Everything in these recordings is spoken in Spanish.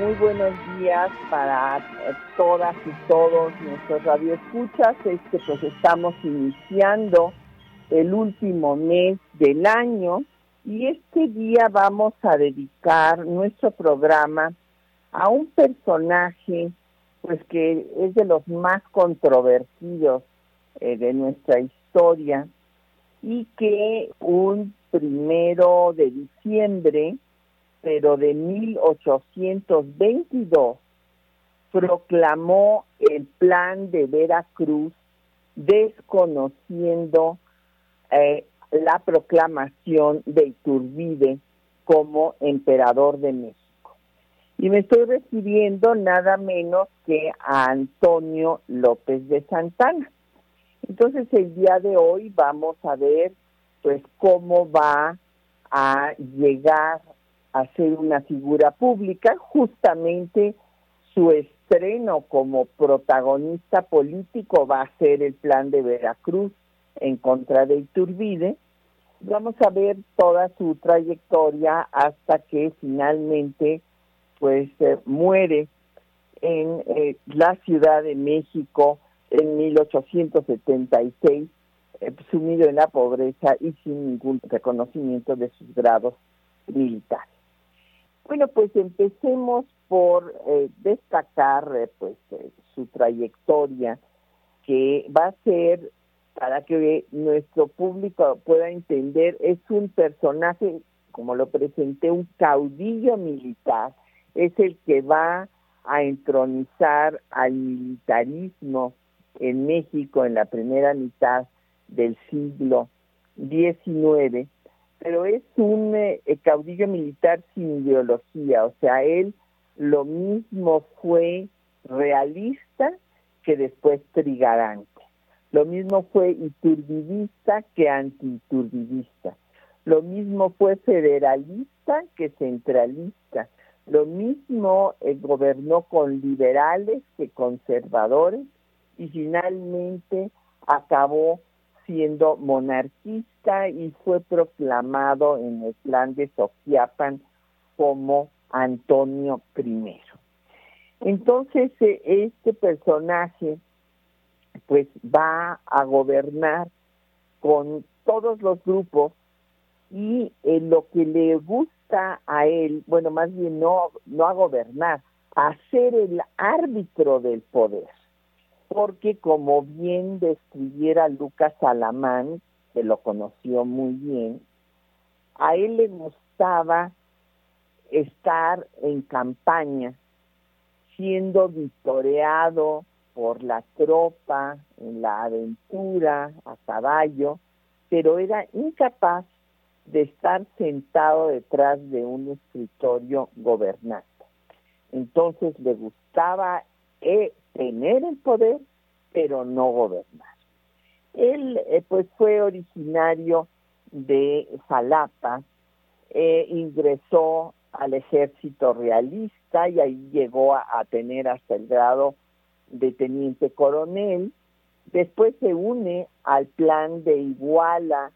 muy buenos días para todas y todos nuestros radioescuchas. Este, pues estamos iniciando el último mes del año y este día vamos a dedicar nuestro programa a un personaje pues que es de los más controvertidos eh, de nuestra historia y que un primero de diciembre pero de 1822 proclamó el plan de Veracruz desconociendo eh, la proclamación de Iturbide como emperador de México. Y me estoy refiriendo nada menos que a Antonio López de Santana. Entonces el día de hoy vamos a ver pues cómo va a llegar a ser una figura pública, justamente su estreno como protagonista político va a ser el plan de Veracruz en contra de Iturbide. Vamos a ver toda su trayectoria hasta que finalmente pues eh, muere en eh, la Ciudad de México en 1876, eh, sumido en la pobreza y sin ningún reconocimiento de sus grados militares. Bueno, pues empecemos por destacar pues su trayectoria, que va a ser, para que nuestro público pueda entender, es un personaje, como lo presenté, un caudillo militar, es el que va a entronizar al militarismo en México en la primera mitad del siglo XIX, pero es un eh, caudillo militar sin ideología, o sea, él lo mismo fue realista que después trigarante. Lo mismo fue iturbidista que anti-iturbidista. Lo mismo fue federalista que centralista. Lo mismo eh, gobernó con liberales que conservadores y finalmente acabó siendo monarquista y fue proclamado en el plan de Soquiapan como Antonio I. Entonces eh, este personaje pues va a gobernar con todos los grupos y eh, lo que le gusta a él, bueno, más bien no, no a gobernar, a ser el árbitro del poder. Porque como bien describiera Lucas Alamán, que lo conoció muy bien, a él le gustaba estar en campaña, siendo victoreado por la tropa, en la aventura, a caballo, pero era incapaz de estar sentado detrás de un escritorio gobernante. Entonces le gustaba eh, tener el poder, pero no gobernar. Él eh, pues fue originario de Jalapa, eh, ingresó al ejército realista y ahí llegó a, a, tener hasta el grado de teniente coronel. Después se une al plan de Iguala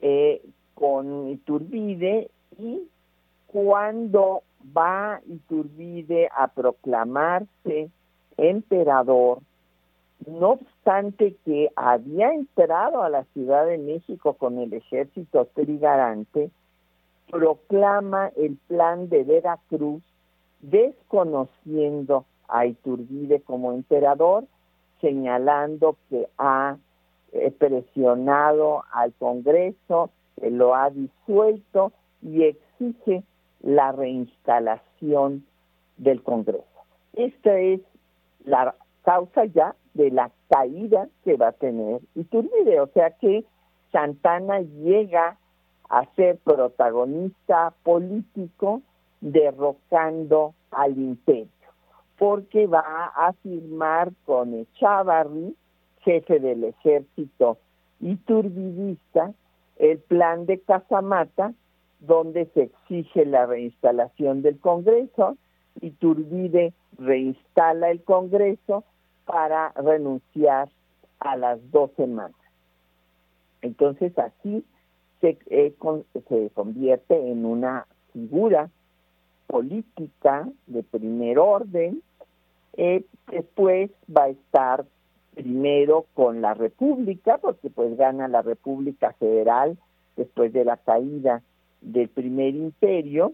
eh, con Iturbide y cuando va Iturbide a proclamarse emperador, no obstante que había entrado a la Ciudad de México con el ejército trigarante, proclama el plan de Veracruz desconociendo a Iturbide como emperador, señalando que ha eh, presionado al Congreso, lo ha disuelto y exige la reinstalación del Congreso. Esta es la causa ya de la caída que va a tener Iturbide, o sea que Santana llega a ser protagonista político derrocando al imperio. porque va a firmar con Echavarri, jefe del ejército iturbidista, el plan de Casamata, donde se exige la reinstalación del Congreso. Iturbide reinstala el Congreso para renunciar a las dos semanas. Entonces así se, eh, se convierte en una figura política de primer orden. Eh, después va a estar primero con la República, porque pues gana la República Federal después de la caída del primer imperio,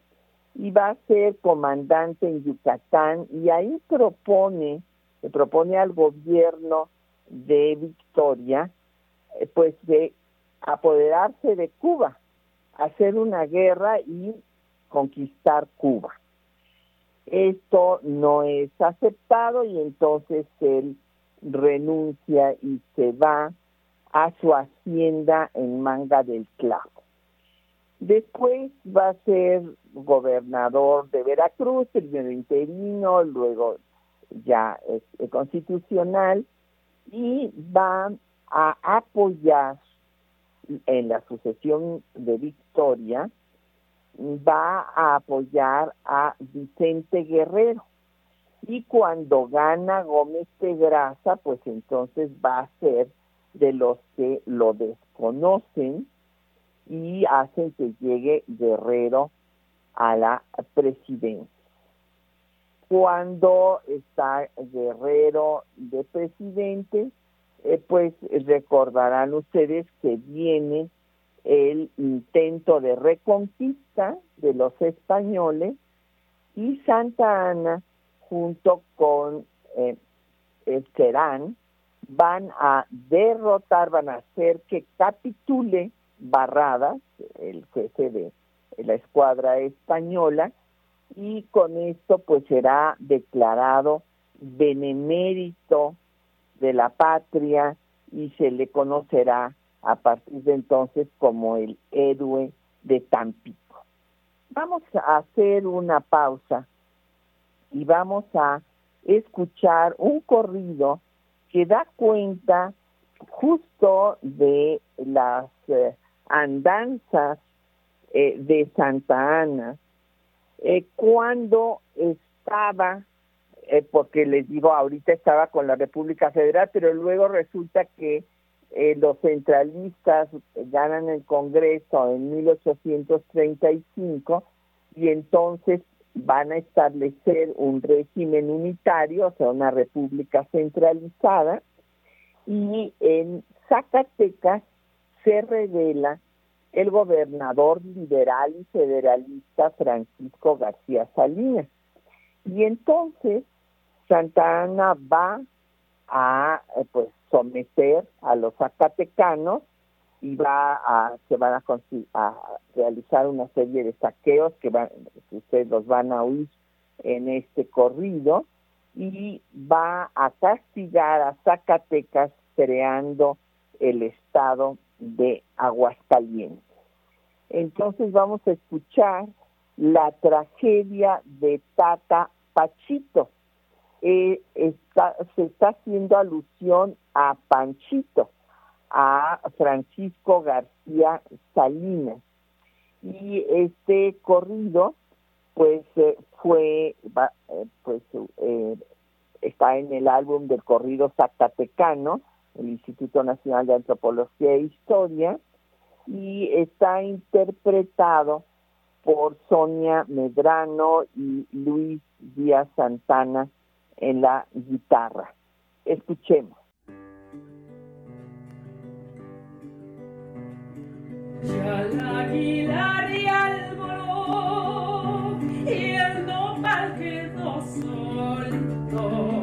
y va a ser comandante en Yucatán, y ahí propone, se propone al gobierno de Victoria, eh, pues de apoderarse de Cuba, hacer una guerra y conquistar Cuba. Esto no es aceptado y entonces él renuncia y se va a su hacienda en Manga del Clavo. Después va a ser gobernador de Veracruz, primero interino, luego ya es constitucional, y va a apoyar en la sucesión de Victoria, va a apoyar a Vicente Guerrero. Y cuando gana Gómez Pedraza, pues entonces va a ser de los que lo desconocen y hacen que llegue Guerrero a la presidencia. Cuando está Guerrero de presidente, eh, pues recordarán ustedes que viene el intento de reconquista de los españoles y Santa Ana junto con eh, Serán van a derrotar, van a hacer que capitule Barradas, el jefe de la escuadra española, y con esto pues será declarado benemérito de la patria y se le conocerá a partir de entonces como el héroe de Tampico. Vamos a hacer una pausa y vamos a escuchar un corrido que da cuenta justo de las eh, andanzas eh, de Santa Ana. Eh, cuando estaba eh, porque les digo, ahorita estaba con la República Federal, pero luego resulta que eh, los centralistas ganan el Congreso en 1835 y entonces van a establecer un régimen unitario, o sea, una república centralizada, y en Zacatecas se revela el gobernador liberal y federalista Francisco García Salinas. Y entonces Santa Ana va a pues someter a los zacatecanos y va a se van a, realizar una serie de saqueos que, van, ustedes los van a oír en este corrido y va a castigar a Zacatecas creando el estado de Aguascalientes. Entonces vamos a escuchar la tragedia de Tata Pachito, eh, está, se está haciendo alusión a Panchito, a Francisco García Salinas. Y este corrido, pues eh, fue, eh, pues está en el álbum del corrido Zacatecano, el Instituto Nacional de Antropología e Historia, y está interpretado por Sonia Medrano y Luis Díaz Santana en la guitarra. Escuchemos. Ya la águila y el nopal quedó solto,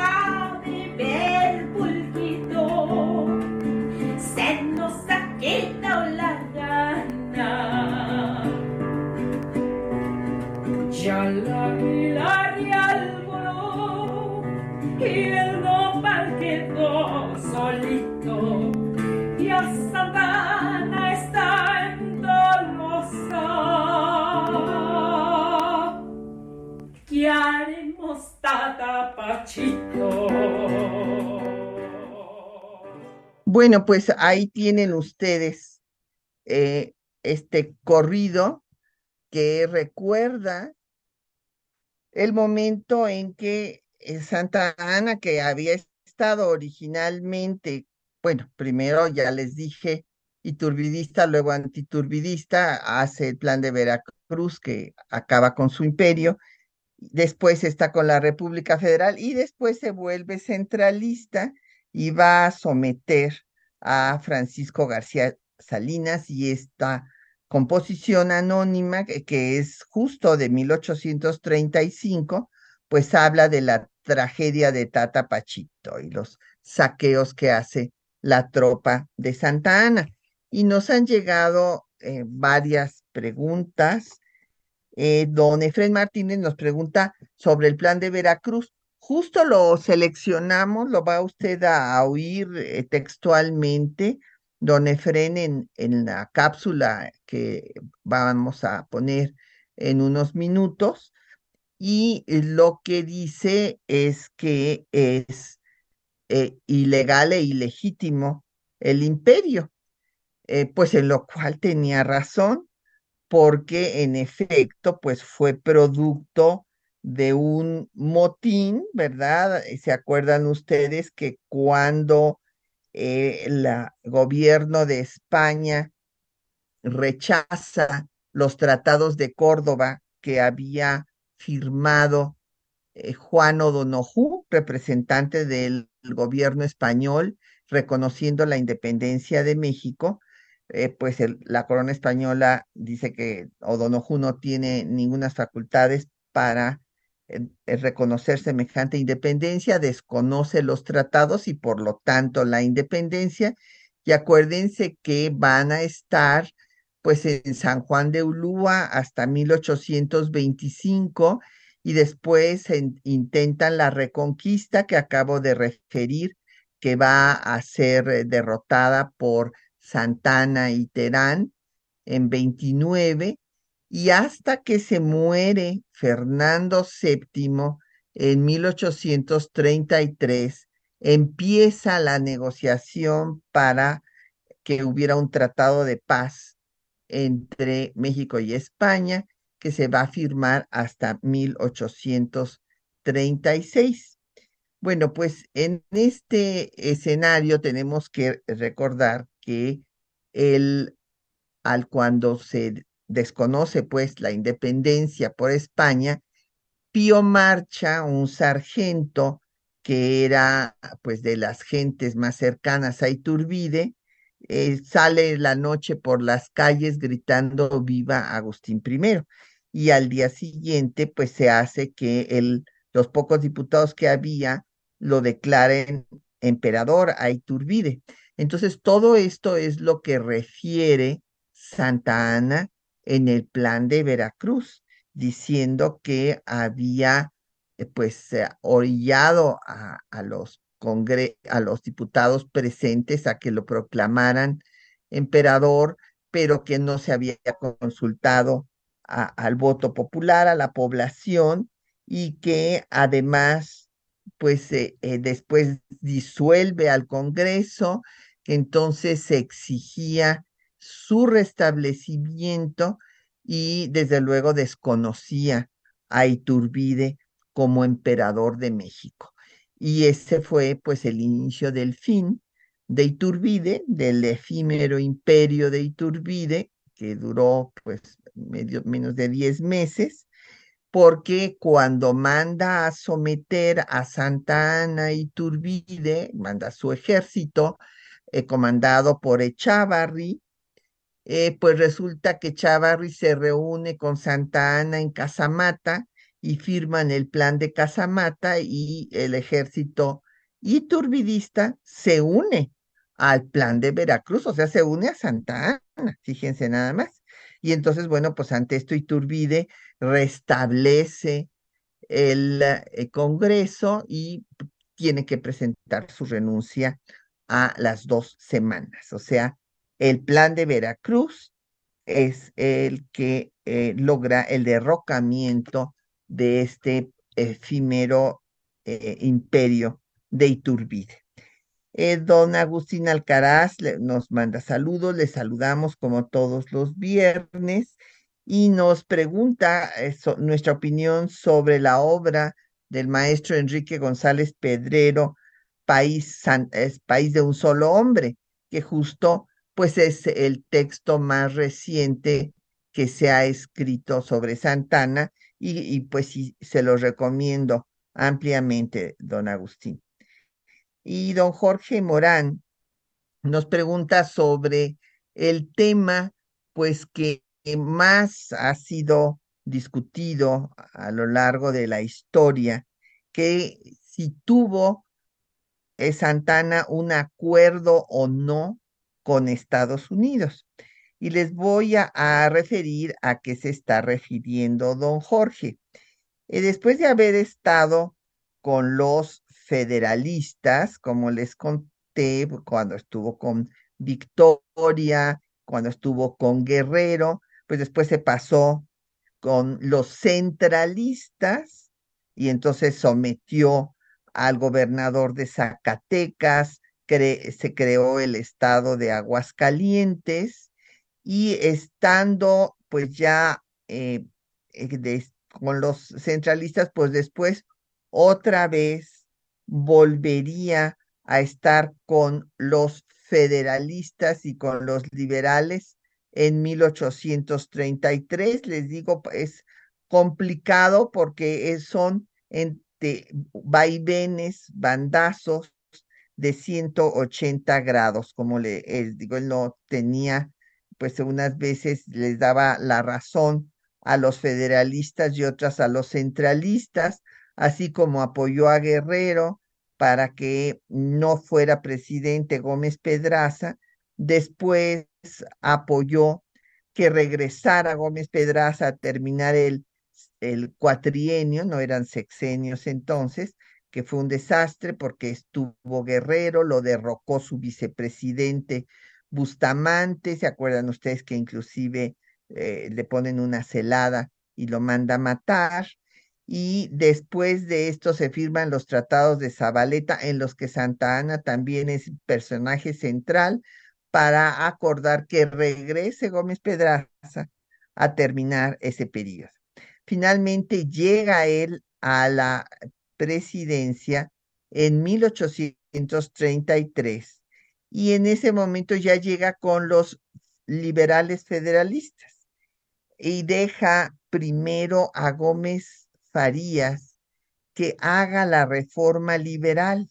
Wow. Bueno, pues ahí tienen ustedes eh, este corrido que recuerda el momento en que eh, Santa Ana, que había estado originalmente, bueno, primero ya les dije, iturbidista, luego antiturbidista, hace el plan de Veracruz que acaba con su imperio, después está con la República Federal y después se vuelve centralista y va a someter a Francisco García Salinas y esta composición anónima que, es justo de 1835, pues habla de la tragedia de Tata Pachito y los saqueos que hace la tropa de Santa Ana. Y nos han llegado eh, varias preguntas. Eh, don Efren Martínez nos pregunta sobre el plan de Veracruz. Justo lo seleccionamos, lo va usted a oír eh, textualmente, don Efren, en, la cápsula que vamos a poner en unos minutos. Y lo que dice es que es eh, ilegal e ilegítimo el imperio, eh, pues en lo cual tenía razón, porque en efecto, pues fue producto de un motín, ¿verdad? ¿Se acuerdan ustedes que cuando eh, el gobierno de España rechaza los tratados de Córdoba que había firmado eh, Juan O'Donoghue, representante del gobierno español, reconociendo la independencia de México, eh, pues la corona española dice que O'Donoghue no tiene ninguna facultades para eh, eh, reconocer semejante independencia, desconoce los tratados y por lo tanto la independencia. Y acuérdense que van a estar pues en San Juan de Ulúa hasta 1825 y después en- intentan la reconquista que acabo de referir, que va a ser eh, derrotada por Santana y Terán en 29 y hasta que se muere Fernando VII en 1833, empieza la negociación para que hubiera un tratado de paz entre México y España que se va a firmar hasta 1836. Bueno, pues en este escenario tenemos que recordar que el, al cuando se desconoce pues la independencia por España, Pío Marcha, un sargento que era pues de las gentes más cercanas a Iturbide, eh, sale la noche por las calles gritando viva Agustín I. Y al día siguiente pues se hace que el, los pocos diputados que había lo declaren emperador a Iturbide. Entonces todo esto es lo que refiere Santa Ana en el plan de Veracruz, diciendo que había eh, pues eh, orillado a, los congre- a los diputados presentes a que lo proclamaran emperador, pero que no se había consultado al voto popular, a la población, y que además pues eh, después disuelve al Congreso, entonces se exigía su restablecimiento y desde luego desconocía a Iturbide como emperador de México. Y ese fue pues el inicio del fin de Iturbide, del efímero imperio de Iturbide, que duró pues menos de 10 meses, porque cuando manda a someter a Santa Ana Iturbide, manda su ejército, eh, comandado por Echavarri, eh, pues resulta que Chavarri se reúne con Santa Ana en Casamata y firman el plan de Casamata y el ejército iturbidista se une al plan de Veracruz, o sea, se une a Santa Ana, fíjense nada más. Y entonces, bueno, pues ante esto Iturbide restablece el, eh, Congreso y tiene que presentar su renuncia a las dos semanas. O sea, el plan de Veracruz es el que eh, logra el derrocamiento de este efímero eh, imperio de Iturbide. Eh, don Agustín Alcaraz nos manda saludos, le saludamos como todos los viernes y nos pregunta nuestra opinión sobre la obra del maestro Enrique González Pedrero, País, País de un solo hombre, que justo pues es el texto más reciente que se ha escrito sobre Santana y, pues sí, se lo recomiendo ampliamente, don Agustín. Y don Jorge Morán nos pregunta sobre el tema, pues que más ha sido discutido a lo largo de la historia, que si tuvo eh, Santana un acuerdo o no con Estados Unidos. Y les voy a, referir a qué se está refiriendo don Jorge. Eh, después de haber estado con los federalistas, como les conté, cuando estuvo con Victoria, cuando estuvo con Guerrero, pues después se pasó con los centralistas y entonces sometió al gobernador de Zacatecas, se creó el estado de Aguascalientes y estando pues ya eh, eh, con los centralistas, pues después otra vez volvería a estar con los federalistas y con los liberales en 1833. Les digo, es complicado porque son entre vaivenes, bandazos de 180 grados, como le digo, él no tenía, pues unas veces les daba la razón a los federalistas y otras a los centralistas, así como apoyó a Guerrero, para que no fuera presidente Gómez Pedraza. Después apoyó que regresara Gómez Pedraza a terminar el, el cuatrienio, no eran sexenios entonces, que fue un desastre porque estuvo Guerrero, lo derrocó su vicepresidente Bustamante, se acuerdan ustedes que inclusive eh, le ponen una celada y lo manda a matar y después de esto se firman los tratados de Zabaleta en los que Santa Ana también es personaje central para acordar que regrese Gómez Pedraza a terminar ese periodo. Finalmente llega él a la presidencia en 1833 y en ese momento ya llega con los liberales federalistas y deja primero a Gómez Farías que haga la reforma liberal.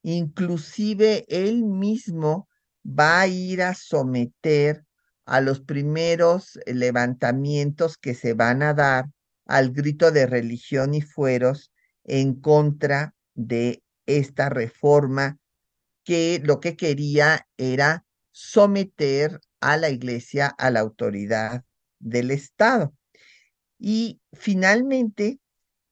Inclusive él mismo va a ir a someter a los primeros levantamientos que se van a dar al grito de religión y fueros en contra de esta reforma que lo que quería era someter a la iglesia a la autoridad del Estado. Y finalmente,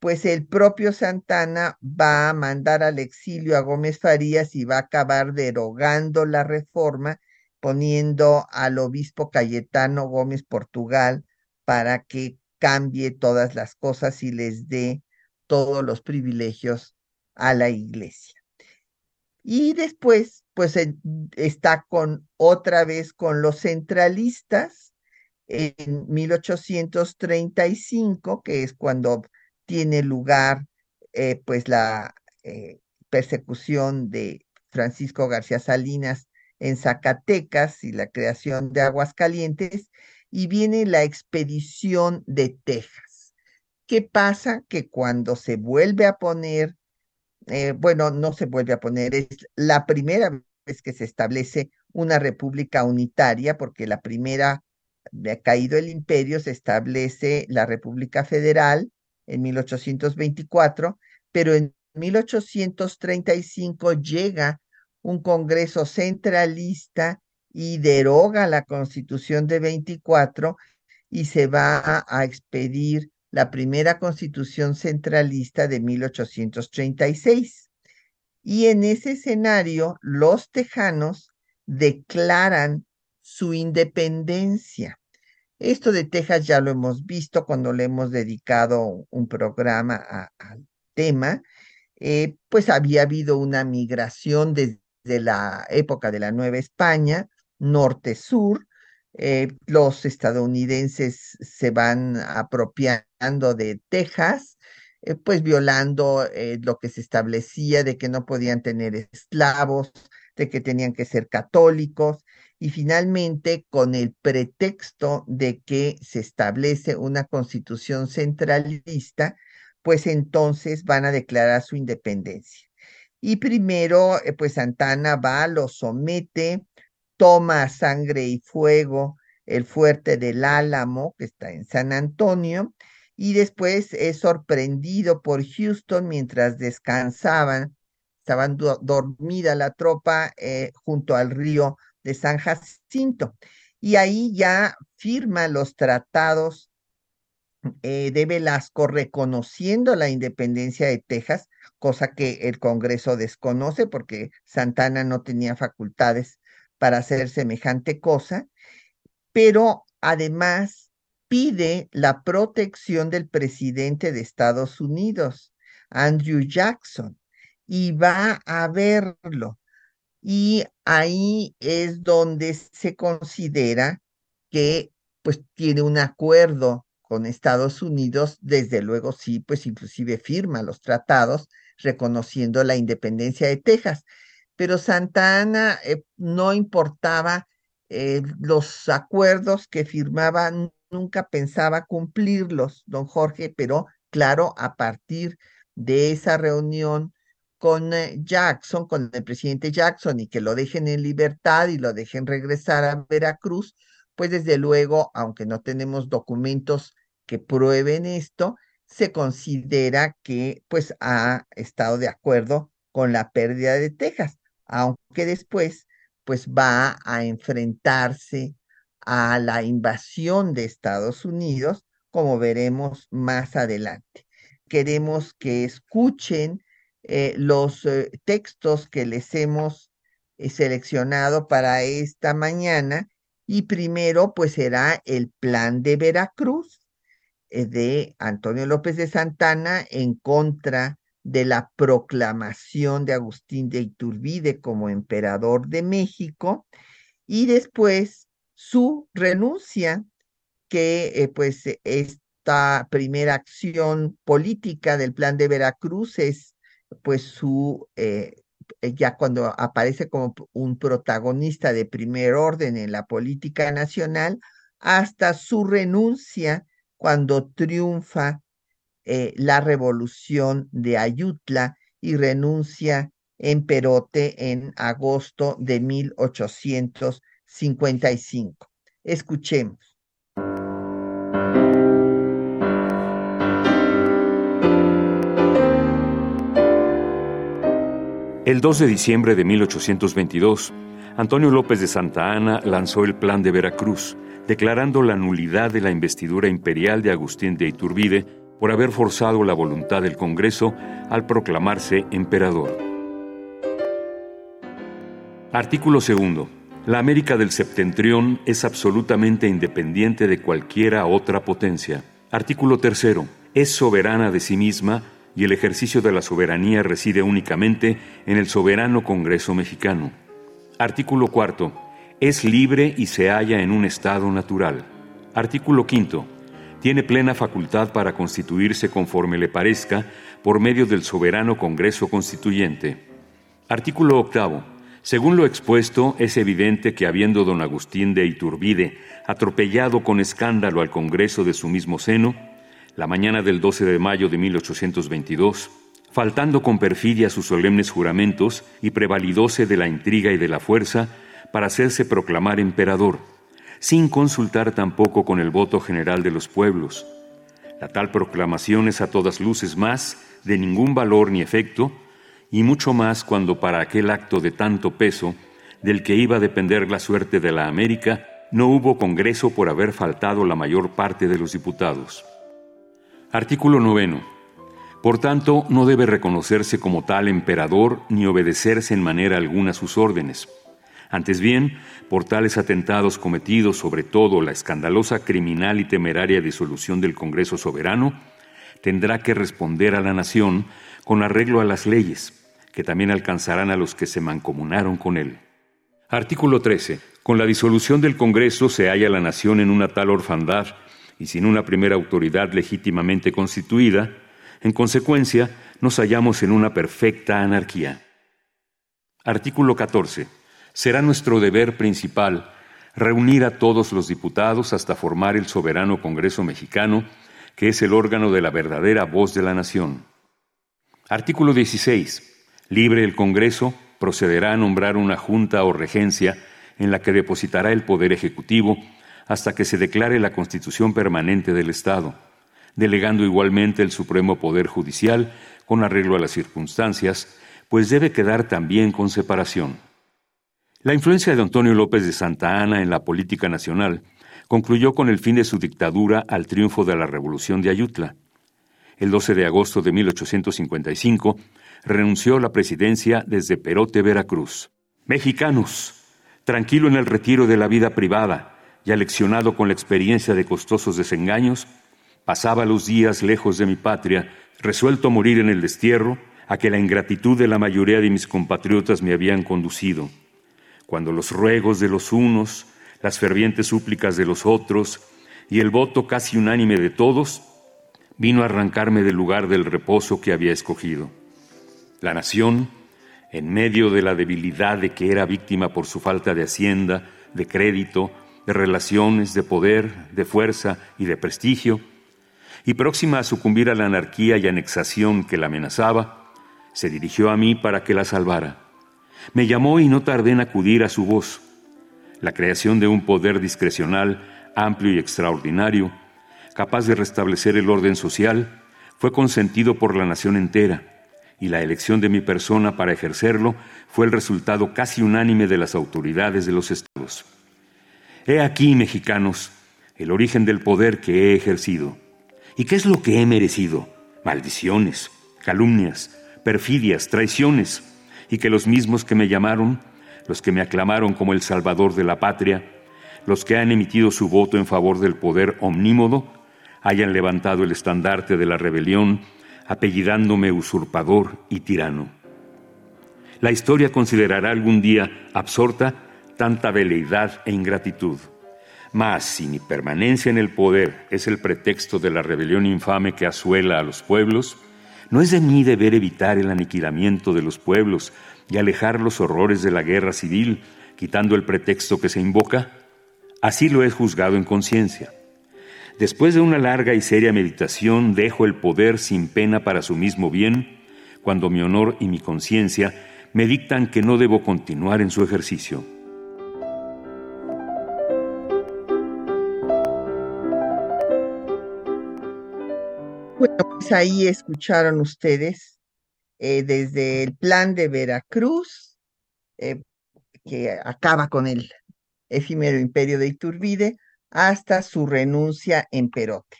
pues el propio Santana va a mandar al exilio a Gómez Farías y va a acabar derogando la reforma, poniendo al obispo Cayetano Gómez Portugal para que cambie todas las cosas y les dé todos los privilegios a la iglesia. Y después, pues está con otra vez con los centralistas en 1835, que es cuando tiene lugar eh, pues la eh, persecución de Francisco García Salinas en Zacatecas y la creación de Aguascalientes, y viene la expedición de Texas. ¿Qué pasa? Que cuando se vuelve a poner, eh, bueno, no se vuelve a poner, es la primera vez que se establece una república unitaria, porque la primera, ha caído el imperio, se establece la República Federal en 1824, pero en 1835 llega un Congreso centralista y deroga la Constitución de 24 y se va a, expedir la primera Constitución centralista de 1836. Y en ese escenario, los tejanos declaran su independencia. Esto de Texas ya lo hemos visto cuando le hemos dedicado un programa al tema. Eh, pues había habido una migración desde de la época de la Nueva España, norte-sur. Eh, los estadounidenses se van apropiando de Texas, eh, pues violando eh, lo que se establecía de que no podían tener esclavos, de que tenían que ser católicos, y finalmente con el pretexto de que se establece una constitución centralista, pues entonces van a declarar su independencia. Y primero, pues Santana va, lo somete, toma sangre y fuego el fuerte del Álamo, que está en San Antonio, y después es sorprendido por Houston mientras descansaban, estaban dormida la tropa eh, junto al río de San Jacinto. Y ahí ya firma los tratados eh, de Velasco reconociendo la independencia de Texas, cosa que el Congreso desconoce porque Santana no tenía facultades para hacer semejante cosa, pero además pide la protección del presidente de Estados Unidos, Andrew Jackson, y va a verlo. Y ahí es donde se considera que pues tiene un acuerdo con Estados Unidos, desde luego sí, pues inclusive firma los tratados reconociendo la independencia de Texas. Pero Santa Ana eh, no importaba eh, los acuerdos que firmaba, nunca pensaba cumplirlos, don Jorge, pero claro, a partir de esa reunión con eh, Jackson, con el presidente Jackson, y que lo dejen en libertad y lo dejen regresar a Veracruz, pues desde luego, aunque no tenemos documentos que prueben esto, se considera que pues ha estado de acuerdo con la pérdida de Texas, aunque después pues va a enfrentarse a la invasión de Estados Unidos, como veremos más adelante. Queremos que escuchen eh, los eh, textos que les hemos eh, seleccionado para esta mañana y primero pues será el plan de Veracruz de Antonio López de Santana en contra de la proclamación de Agustín de Iturbide como emperador de México y después su renuncia, que eh, pues esta primera acción política del plan de Veracruz es pues su, eh, ya cuando aparece como un protagonista de primer orden en la política nacional, hasta su renuncia cuando triunfa eh, la revolución de Ayutla y renuncia en Perote en agosto de 1855. Escuchemos. El 2 de diciembre de 1822, Antonio López de Santa Ana lanzó el Plan de Veracruz, declarando la nulidad de la investidura imperial de Agustín de Iturbide por haber forzado la voluntad del Congreso al proclamarse emperador. Artículo segundo. La América del Septentrión es absolutamente independiente de cualquiera otra potencia. Artículo tercero. Es soberana de sí misma y el ejercicio de la soberanía reside únicamente en el soberano Congreso mexicano. Artículo cuarto. Es libre y se halla en un estado natural. Artículo quinto. Tiene plena facultad para constituirse conforme le parezca por medio del soberano Congreso Constituyente. Artículo octavo. Según lo expuesto, es evidente que habiendo don Agustín de Iturbide atropellado con escándalo al Congreso de su mismo seno, la mañana del 12 de mayo de 1822, faltando con perfidia sus solemnes juramentos y prevalidóse de la intriga y de la fuerza para hacerse proclamar emperador, sin consultar tampoco con el voto general de los pueblos. La tal proclamación es a todas luces más de ningún valor ni efecto, y mucho más cuando para aquel acto de tanto peso, del que iba a depender la suerte de la América, no hubo Congreso por haber faltado la mayor parte de los diputados. Artículo noveno. Por tanto, no debe reconocerse como tal emperador ni obedecerse en manera alguna sus órdenes. Antes bien, por tales atentados cometidos, sobre todo la escandalosa criminal y temeraria disolución del Congreso soberano, tendrá que responder a la nación con arreglo a las leyes, que también alcanzarán a los que se mancomunaron con él. Artículo 13. Con la disolución del Congreso se halla la nación en una tal orfandad y sin una primera autoridad legítimamente constituida, en consecuencia, nos hallamos en una perfecta anarquía. Artículo 14. Será nuestro deber principal reunir a todos los diputados hasta formar el soberano Congreso mexicano, que es el órgano de la verdadera voz de la nación. Artículo 16. Libre el Congreso procederá a nombrar una junta o regencia en la que depositará el poder ejecutivo hasta que se declare la constitución permanente del Estado, delegando igualmente el supremo poder judicial con arreglo a las circunstancias, pues debe quedar también con separación. La influencia de Antonio López de Santa Anna en la política nacional concluyó con el fin de su dictadura al triunfo de la Revolución de Ayutla. El 12 de agosto de 1855 renunció a la presidencia desde Perote, Veracruz. Mexicanos, tranquilo en el retiro de la vida privada, y aleccionado con la experiencia de costosos desengaños, pasaba los días lejos de mi patria, resuelto a morir en el destierro a que la ingratitud de la mayoría de mis compatriotas me habían conducido. Cuando los ruegos de los unos, las fervientes súplicas de los otros y el voto casi unánime de todos, vino a arrancarme del lugar del reposo que había escogido. La nación, en medio de la debilidad de que era víctima por su falta de hacienda, de crédito, de relaciones, de poder, de fuerza y de prestigio, y próxima a sucumbir a la anarquía y anexación que la amenazaba, se dirigió a mí para que la salvara. Me llamó y no tardé en acudir a su voz. La creación de un poder discrecional, amplio y extraordinario, capaz de restablecer el orden social, fue consentido por la nación entera, y la elección de mi persona para ejercerlo fue el resultado casi unánime de las autoridades de los estados. He aquí, mexicanos, el origen del poder que he ejercido. ¿Y qué es lo que he merecido? Maldiciones, calumnias, perfidias, traiciones, y que los mismos que me llamaron, los que me aclamaron como el salvador de la patria, los que han emitido su voto en favor del poder omnímodo, hayan levantado el estandarte de la rebelión, apellidándome usurpador y tirano. La historia considerará algún día absorta tanta veleidad e ingratitud. Mas si mi permanencia en el poder es el pretexto de la rebelión infame que asuela a los pueblos, ¿no es de mí deber evitar el aniquilamiento de los pueblos y alejar los horrores de la guerra civil, quitando el pretexto que se invoca? Así lo he juzgado en conciencia. Después de una larga y seria meditación, dejo el poder sin pena para su mismo bien, cuando mi honor y mi conciencia me dictan que no debo continuar en su ejercicio. Bueno, pues ahí escucharon ustedes eh, desde el plan de Veracruz, eh, que acaba con el efímero imperio de Iturbide, hasta su renuncia en Perote.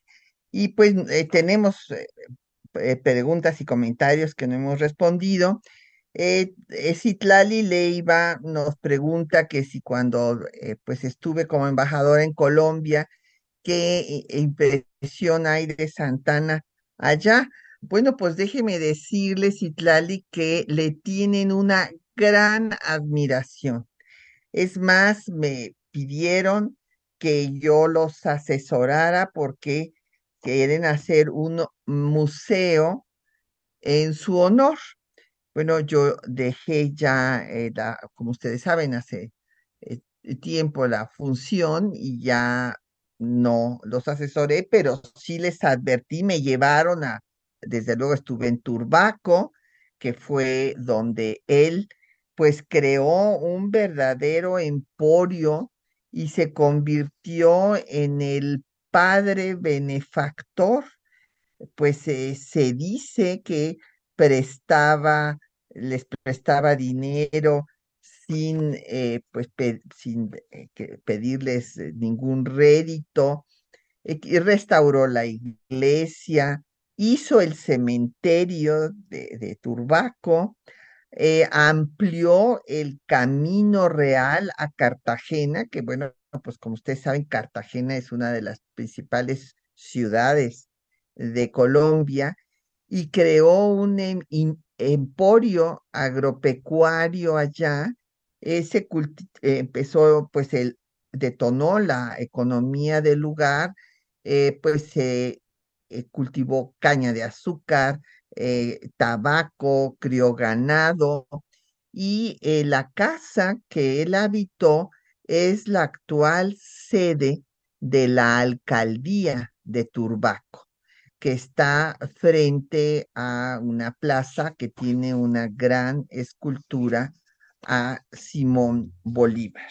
Y pues eh, tenemos preguntas y comentarios que no hemos respondido. Citlali Leiva nos pregunta que si cuando pues estuve como embajadora en Colombia, qué impresión hay de Santana allá. Bueno, pues déjeme decirle, Citlali, que le tienen una gran admiración. Es más, me pidieron que yo los asesorara porque quieren hacer un museo en su honor. Bueno, yo dejé ya, eh, como ustedes saben, hace eh, tiempo la función y ya no los asesoré, pero sí les advertí, me llevaron a, desde luego estuve en Turbaco, que fue donde él pues creó un verdadero emporio y se convirtió en el padre benefactor, pues eh, se dice que prestaba, les prestaba dinero sin, eh, pues, sin eh, pedirles ningún rédito, y restauró la iglesia, hizo el cementerio de Turbaco, eh, amplió el camino real a Cartagena, que bueno, pues como ustedes saben, Cartagena es una de las principales ciudades de Colombia y creó un em, emporio agropecuario allá. Ese eh, empezó, pues, el, detonó la economía del lugar, eh, pues se cultivó caña de azúcar, eh, tabaco, crió ganado y eh, la casa que él habitó es la actual sede de la alcaldía de Turbaco, que está frente a una plaza que tiene una gran escultura a Simón Bolívar.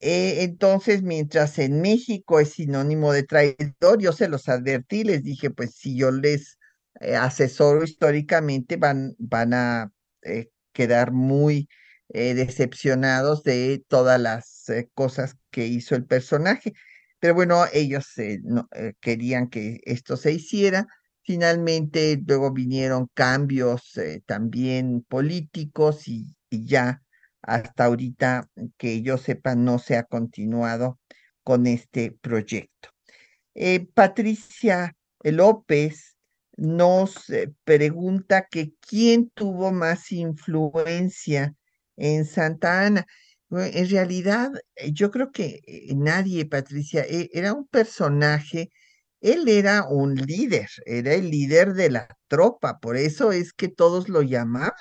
Eh, entonces, mientras en México es sinónimo de traidor, yo se los advertí, les dije, pues si yo les eh, asesoro históricamente van, van a eh, quedar muy decepcionados de todas las cosas que hizo el personaje. Pero bueno, ellos no, querían que esto se hiciera. Finalmente, luego vinieron cambios también políticos y, y ya hasta ahorita que yo sepa no se ha continuado con este proyecto. Patricia López nos eh, pregunta que quién tuvo más influencia en Santa Ana. En realidad, eh, yo creo que eh, nadie, Patricia, e, era un personaje, él era un líder, era el líder de la tropa, por eso es que todos lo llamaban,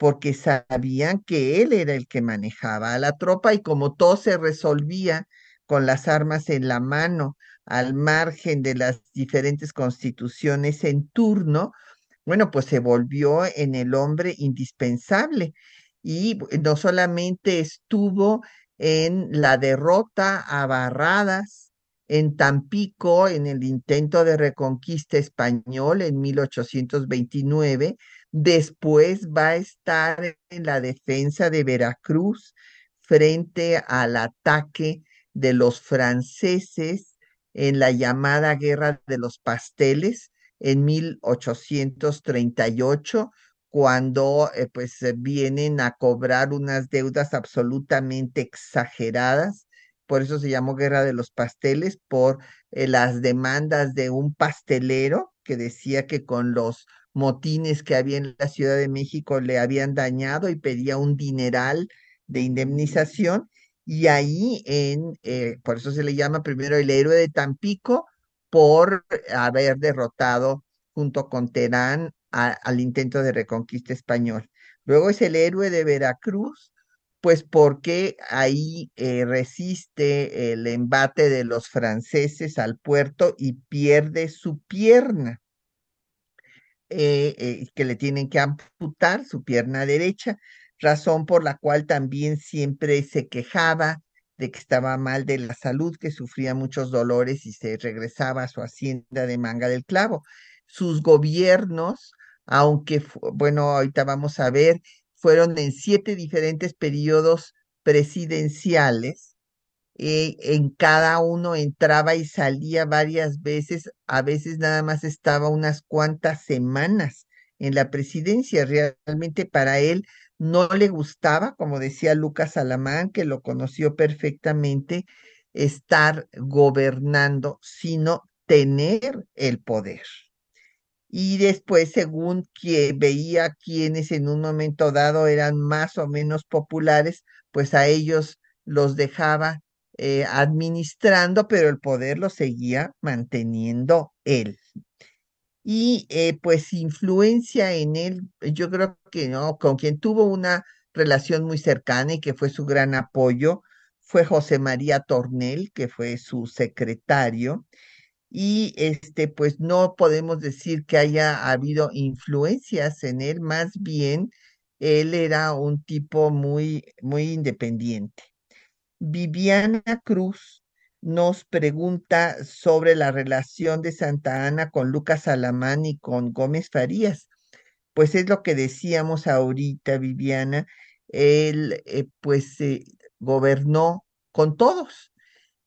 porque sabían que él era el que manejaba a la tropa y como todo se resolvía con las armas en la mano, al margen de las diferentes constituciones en turno, bueno, pues se volvió en el hombre indispensable. Y no solamente estuvo en la derrota a Barradas en Tampico en el intento de reconquista español en 1829, después va a estar en la defensa de Veracruz frente al ataque de los franceses en la llamada Guerra de los Pasteles en 1838, cuando eh, pues vienen a cobrar unas deudas absolutamente exageradas. Por eso se llamó Guerra de los Pasteles, por eh, las demandas de un pastelero que decía que con los motines que había en la Ciudad de México le habían dañado y pedía un dineral de indemnización y ahí en, eh, por eso se le llama primero el héroe de Tampico, por haber derrotado junto con Terán al intento de reconquista español. Luego es el héroe de Veracruz, pues porque ahí eh, resiste el embate de los franceses al puerto y pierde su pierna, eh, que le tienen que amputar su pierna derecha razón por la cual también siempre se quejaba de que estaba mal de la salud, que sufría muchos dolores y se regresaba a su hacienda de Manga del Clavo. Sus gobiernos, aunque, bueno, ahorita vamos a ver, fueron en siete diferentes periodos presidenciales. Eh, en cada uno entraba y salía varias veces, a veces nada más estaba unas cuantas semanas en la presidencia. Realmente para él no le gustaba, como decía Lucas Alamán, que lo conoció perfectamente, estar gobernando, sino tener el poder. y después, según que veía quienes en un momento dado eran más o menos populares, pues a ellos los dejaba eh, administrando, pero el poder lo seguía manteniendo él. Y eh, pues influencia en él, yo creo que no, con quien tuvo una relación muy cercana y que fue su gran apoyo, fue José María Tornel, que fue su secretario, y este, pues no podemos decir que haya habido influencias en él, más bien él era un tipo muy, muy independiente. Viviana Cruz nos pregunta sobre la relación de Santa Ana con Lucas Alamán y con Gómez Farías. Pues es lo que decíamos ahorita, Viviana. Él, eh, pues, eh, gobernó con todos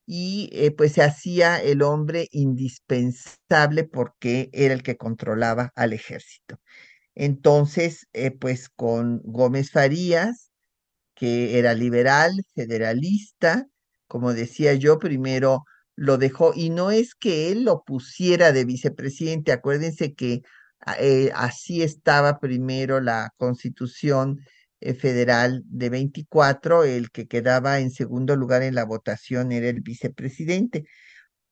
y eh, pues se hacía el hombre indispensable porque era el que controlaba al ejército. Entonces, pues con Gómez Farías, que era liberal, federalista, como decía yo, primero lo dejó, y no es que él lo pusiera de vicepresidente, acuérdense que ah, eh, así estaba primero la constitución eh, federal de 24, el que quedaba en segundo lugar en la votación era el vicepresidente.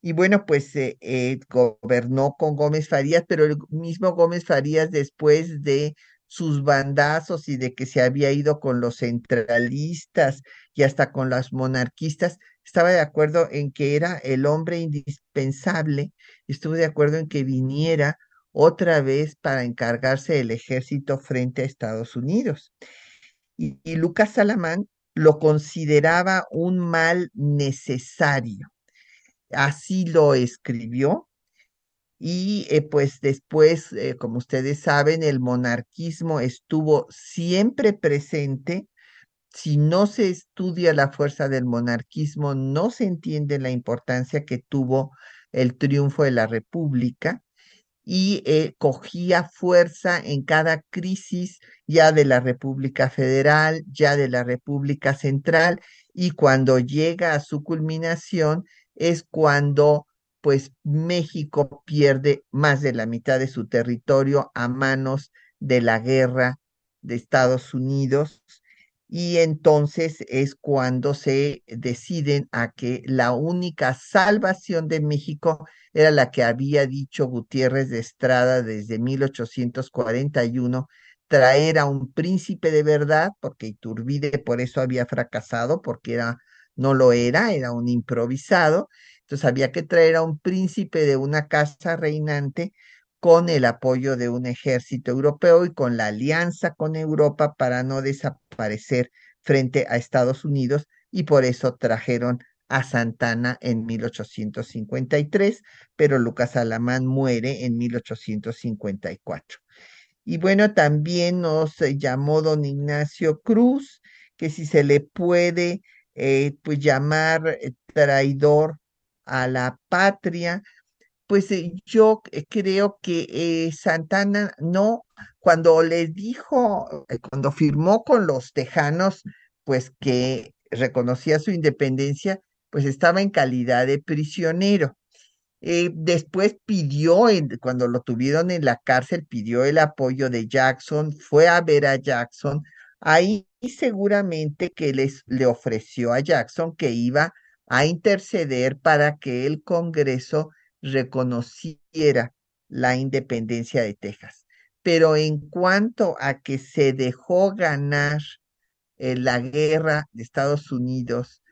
Y bueno, pues eh, gobernó con Gómez Farías, pero el mismo Gómez Farías después de sus bandazos y de que se había ido con los centralistas y hasta con las monarquistas, estaba de acuerdo en que era el hombre indispensable, estuvo de acuerdo en que viniera otra vez para encargarse del ejército frente a Estados Unidos y, Lucas Salamán lo consideraba un mal necesario. Así lo escribió. Y eh, pues después, eh, como ustedes saben, el monarquismo estuvo siempre presente. Si no se estudia la fuerza del monarquismo, no se entiende la importancia que tuvo el triunfo de la República y eh, cogía fuerza en cada crisis ya de la República Federal, ya de la República Central, y cuando llega a su culminación es cuando pues México pierde más de la mitad de su territorio a manos de la guerra de Estados Unidos y entonces es cuando se deciden a que la única salvación de México era la que había dicho Gutiérrez de Estrada desde 1841, traer a un príncipe de verdad, porque Iturbide por eso había fracasado, porque era, no lo era, era un improvisado, entonces había que traer a un príncipe de una casa reinante con el apoyo de un ejército europeo y con la alianza con Europa para no desaparecer frente a Estados Unidos y por eso trajeron a Santana en 1853, pero Lucas Alamán muere en 1854. Y bueno, también nos llamó don Ignacio Cruz, que si se le puede eh, pues llamar eh, traidor a la patria, pues eh, yo eh, creo que eh, Santana no, cuando le dijo, cuando firmó con los tejanos, pues que reconocía su independencia, pues estaba en calidad de prisionero. después pidió, cuando lo tuvieron en la cárcel, pidió el apoyo de Jackson, fue a ver a Jackson. Ahí seguramente que les, le ofreció a Jackson que iba a interceder para que el Congreso reconociera la independencia de Texas. Pero en cuanto a que se dejó ganar eh, la guerra de Estados Unidos,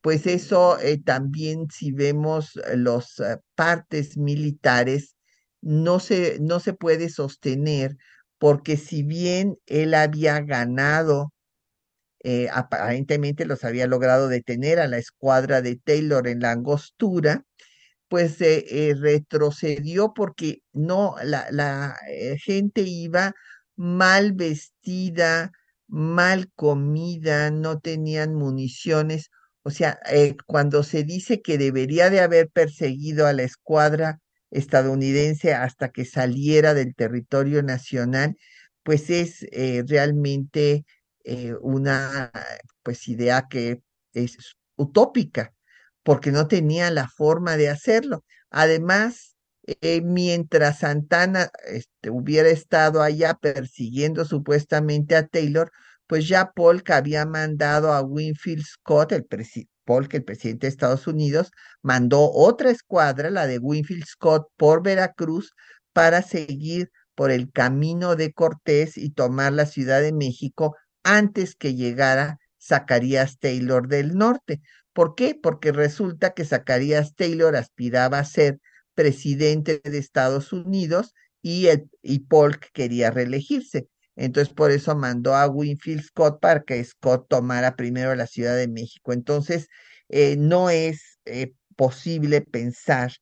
pues eso eh, también si vemos eh, partes militares, no se, no se puede sostener porque si bien él había ganado, aparentemente los había logrado detener a la escuadra de Taylor en la angostura, pues eh, retrocedió porque no, la, la eh, gente iba mal vestida, mal comida, no tenían municiones. O sea, eh, cuando se dice que debería de haber perseguido a la escuadra estadounidense hasta que saliera del territorio nacional, pues es realmente una pues idea que es utópica porque no tenía la forma de hacerlo. Además, eh, mientras Santana este, hubiera estado allá persiguiendo supuestamente a Taylor, pues ya Polk había mandado a Winfield Scott, el Polk, el presidente de Estados Unidos, mandó otra escuadra, la de Winfield Scott, por Veracruz para seguir por el camino de Cortés y tomar la Ciudad de México antes que llegara Zacarías Taylor del Norte. ¿Por qué? Porque resulta que Zacarías Taylor aspiraba a ser presidente de Estados Unidos y, el, Polk quería reelegirse. Entonces, por eso mandó a Winfield Scott para que Scott tomara primero la Ciudad de México. Entonces, eh, no es eh, posible pensar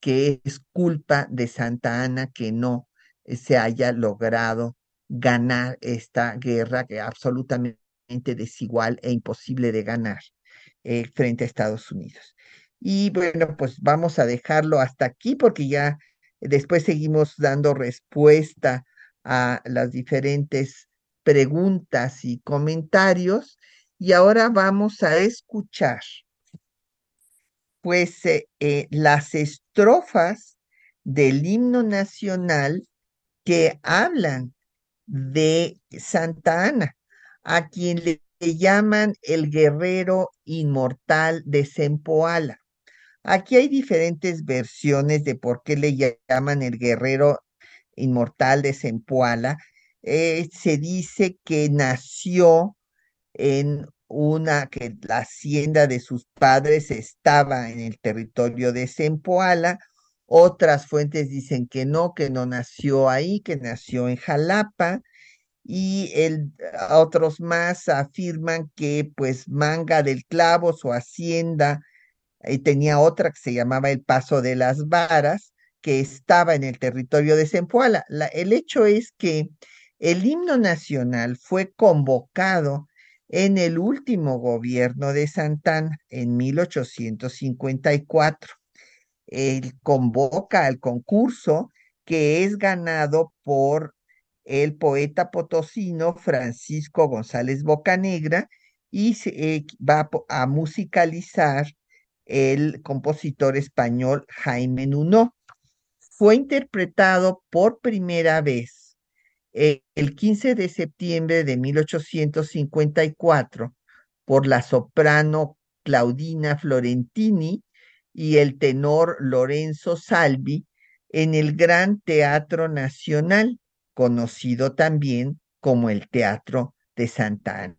que es culpa de Santa Ana que no eh, se haya logrado ganar esta guerra que absolutamente desigual e imposible de ganar frente a Estados Unidos. Y bueno, pues vamos a dejarlo hasta aquí porque ya después seguimos dando respuesta a las diferentes preguntas y comentarios. Y ahora vamos a escuchar pues eh, eh, las estrofas del himno nacional que hablan de Santa Ana, a quien le llaman el guerrero inmortal de Sempoala. Aquí hay diferentes versiones de por qué le llaman el guerrero inmortal de Sempoala. Eh, se dice que nació en una, que la hacienda de sus padres estaba en el territorio de Sempoala. Otras fuentes dicen que no, que no nació ahí, que nació en Jalapa. Y otros más afirman que pues Manga del Clavo, su hacienda, y tenía otra que se llamaba el Paso de las Varas, que estaba en el territorio de Zempoala. el hecho es que el himno nacional fue convocado en el último gobierno de Santana en 1854. Él convoca al concurso que es ganado por el poeta potosino Francisco González Bocanegra y se, eh, va a musicalizar el compositor español Jaime Nuno. Fue interpretado por primera vez eh, el 15 de septiembre de 1854 por la soprano Claudina Florentini y el tenor Lorenzo Salvi en el Gran Teatro Nacional, conocido también como el Teatro de Santa Ana.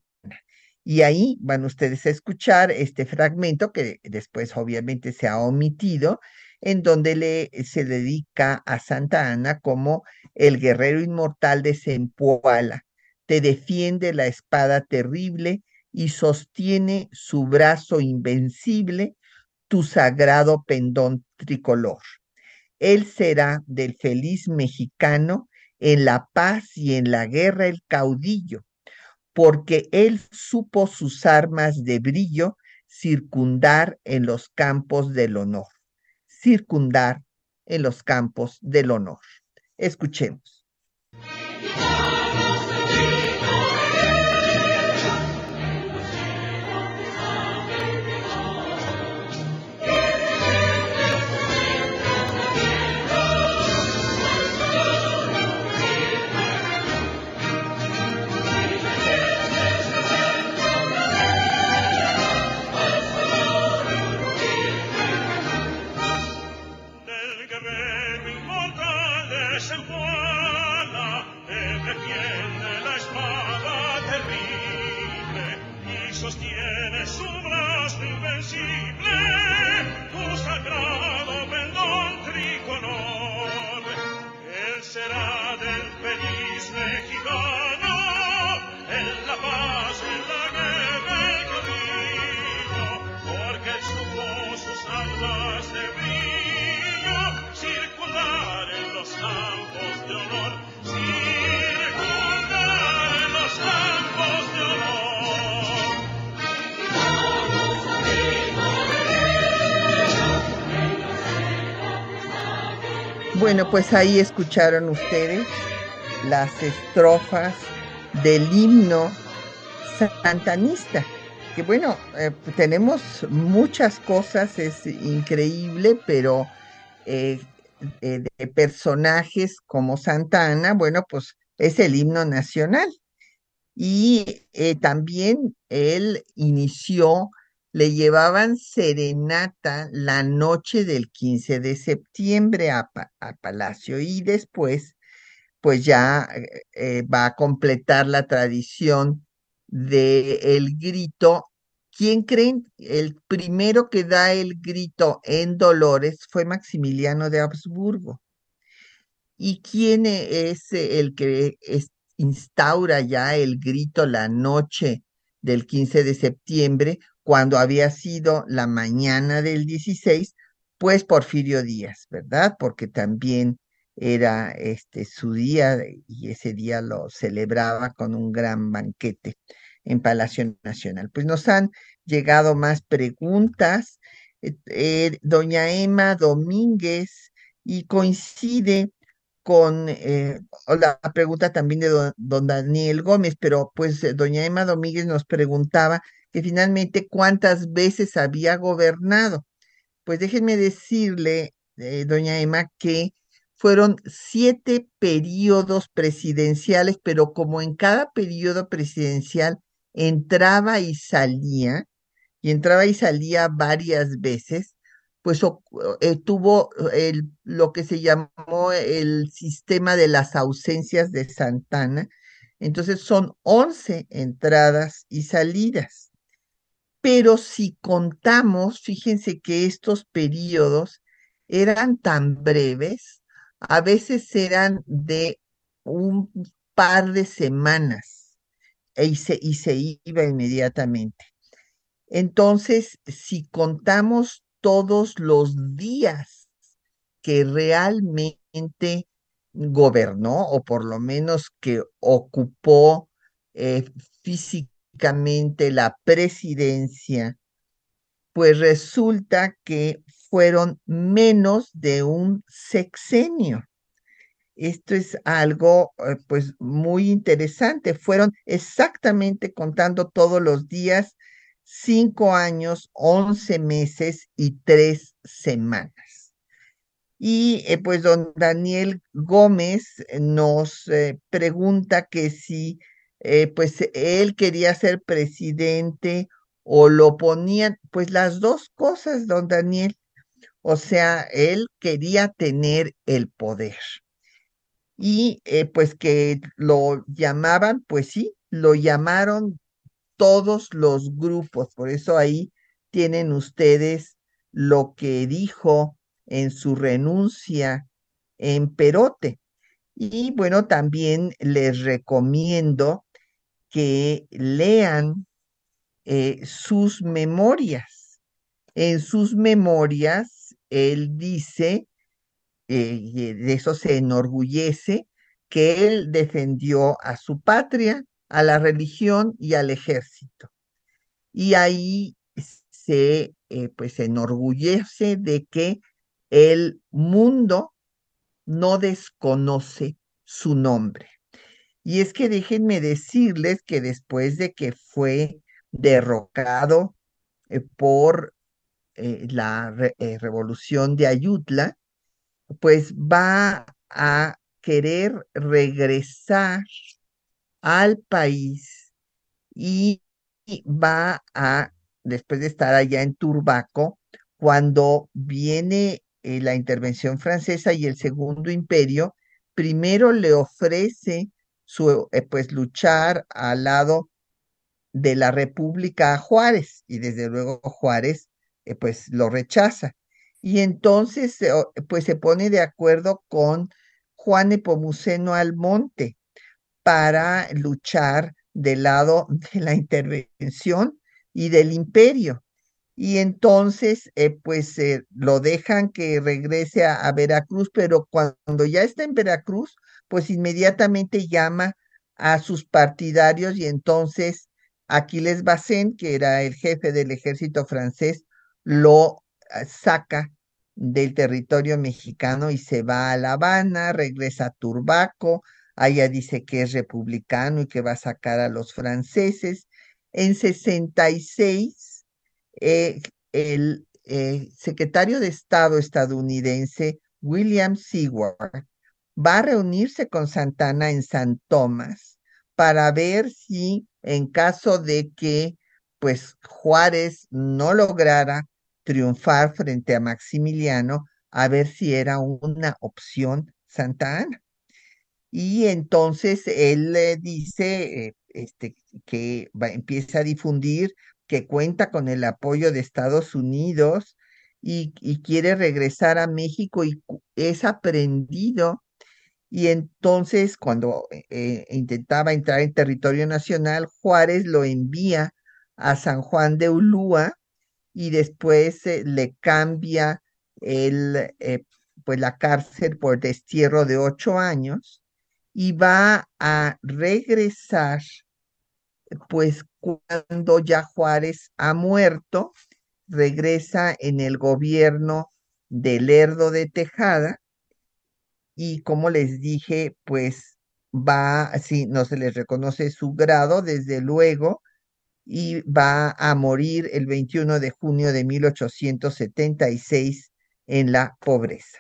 Y ahí van ustedes a escuchar este fragmento que después obviamente se ha omitido, en donde le, se dedica a Santa Ana como el guerrero inmortal de Sempoala. Te defiende la espada terrible y sostiene su brazo invencible, tu sagrado pendón tricolor. Él será del feliz mexicano en la paz y en la guerra el caudillo porque él supo sus armas de brillo circundar en los campos del honor, circundar en los campos del honor. Escuchemos. Bueno, pues ahí escucharon ustedes las estrofas del himno santanista, que bueno, eh, tenemos muchas cosas, es increíble, pero eh, eh, de personajes como Santa Ana, bueno, pues es el himno nacional. Y también él inició, le llevaban serenata la noche del 15 de septiembre a, Palacio y después, pues ya eh, va a completar la tradición del el grito ¿Quién creen? El primero que da el grito en Dolores fue Maximiliano de Habsburgo. ¿Y quién es el que instaura ya el grito la noche del 15 de septiembre, cuando había sido la mañana del 16? Pues Porfirio Díaz, ¿verdad? Porque también era este su día y ese día lo celebraba con un gran banquete en Palacio Nacional. Pues nos han llegado más preguntas. Eh, eh, doña Emma Domínguez y coincide con eh, la pregunta también de don, Daniel Gómez, pero pues doña Emma Domínguez nos preguntaba finalmente cuántas veces había gobernado. Pues déjenme decirle, doña Emma, que fueron siete periodos presidenciales, pero como en cada periodo presidencial entraba y salía, y entraba y salía varias veces, pues eh, tuvo el, lo que se llamó el sistema de las ausencias de Santana. Entonces son 11 entradas y salidas. Pero si contamos, fíjense que estos periodos eran tan breves, a veces eran de un par de semanas y se, y se iba inmediatamente. Entonces, si contamos todos los días que realmente gobernó, o por lo menos que ocupó eh, físicamente la presidencia, pues resulta que fueron menos de un sexenio. Esto es algo eh, pues muy interesante. Fueron exactamente contando todos los días cinco años, once meses y tres semanas. Y eh, pues don Daniel Gómez nos eh, pregunta que si pues él quería ser presidente o lo ponían, pues las dos cosas, don Daniel. O sea, él quería tener el poder y eh, pues que lo llamaban, pues sí, lo llamaron todos los grupos, por eso ahí tienen ustedes lo que dijo en su renuncia en Perote. Y bueno, también les recomiendo que lean eh, sus memorias. En sus memorias, él dice eh, de eso se enorgullece, que él defendió a su patria, a la religión y al ejército. Y ahí se eh, pues enorgullece de que el mundo no desconoce su nombre. Y es que déjenme decirles que después de que fue derrocado eh, por la revolución de Ayutla, pues va a querer regresar al país y va a, después de estar allá en Turbaco, cuando viene eh, la intervención francesa y el segundo imperio, primero le ofrece su, eh, pues luchar al lado de la República a Juárez y desde luego Juárez eh, pues lo rechaza y entonces pues se pone de acuerdo con Juan Epomuceno Almonte para luchar del lado de la intervención y del imperio. Y entonces, eh, pues lo dejan que regrese a, Veracruz, pero cuando ya está en Veracruz, pues inmediatamente llama a sus partidarios y entonces Aquiles Bacén, que era el jefe del ejército francés, lo ah, saca del territorio mexicano y se va a La Habana, regresa a Turbaco, allá dice que es republicano y que va a sacar a los franceses. En 66, eh, el eh, secretario de Estado estadounidense William Seward, va a reunirse con Santana en San Tomás para ver si en caso de que pues Juárez no lograra triunfar frente a Maximiliano, a ver si era una opción Santa Ana. Y entonces él le dice eh, este, que empieza a difundir que cuenta con el apoyo de Estados Unidos y, quiere regresar a México y es aprendido. Y entonces cuando eh, eh, intentaba entrar en territorio nacional, Juárez lo envía a San Juan de Ulúa y después le cambia el, pues la cárcel por destierro de ocho años y va a regresar, pues cuando ya Juárez ha muerto, regresa en el gobierno de Lerdo de Tejada y como les dije, pues va, sí, no se les reconoce su grado, desde luego, y va a morir el 21 de junio de 1876 en la pobreza.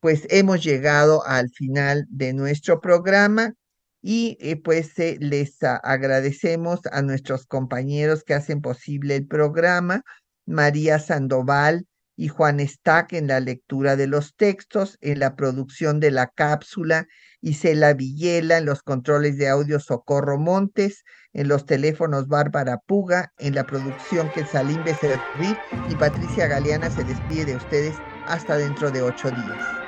Pues hemos llegado al final de nuestro programa y eh, pues les agradecemos a nuestros compañeros que hacen posible el programa, María Sandoval y Juan Stack en la lectura de los textos, en la producción de la cápsula, Isela Villela en los controles de audio Socorro Montes, en los teléfonos Bárbara Puga, en la producción que Salim Becerril y Patricia Galeana se despide de ustedes hasta dentro de ocho días.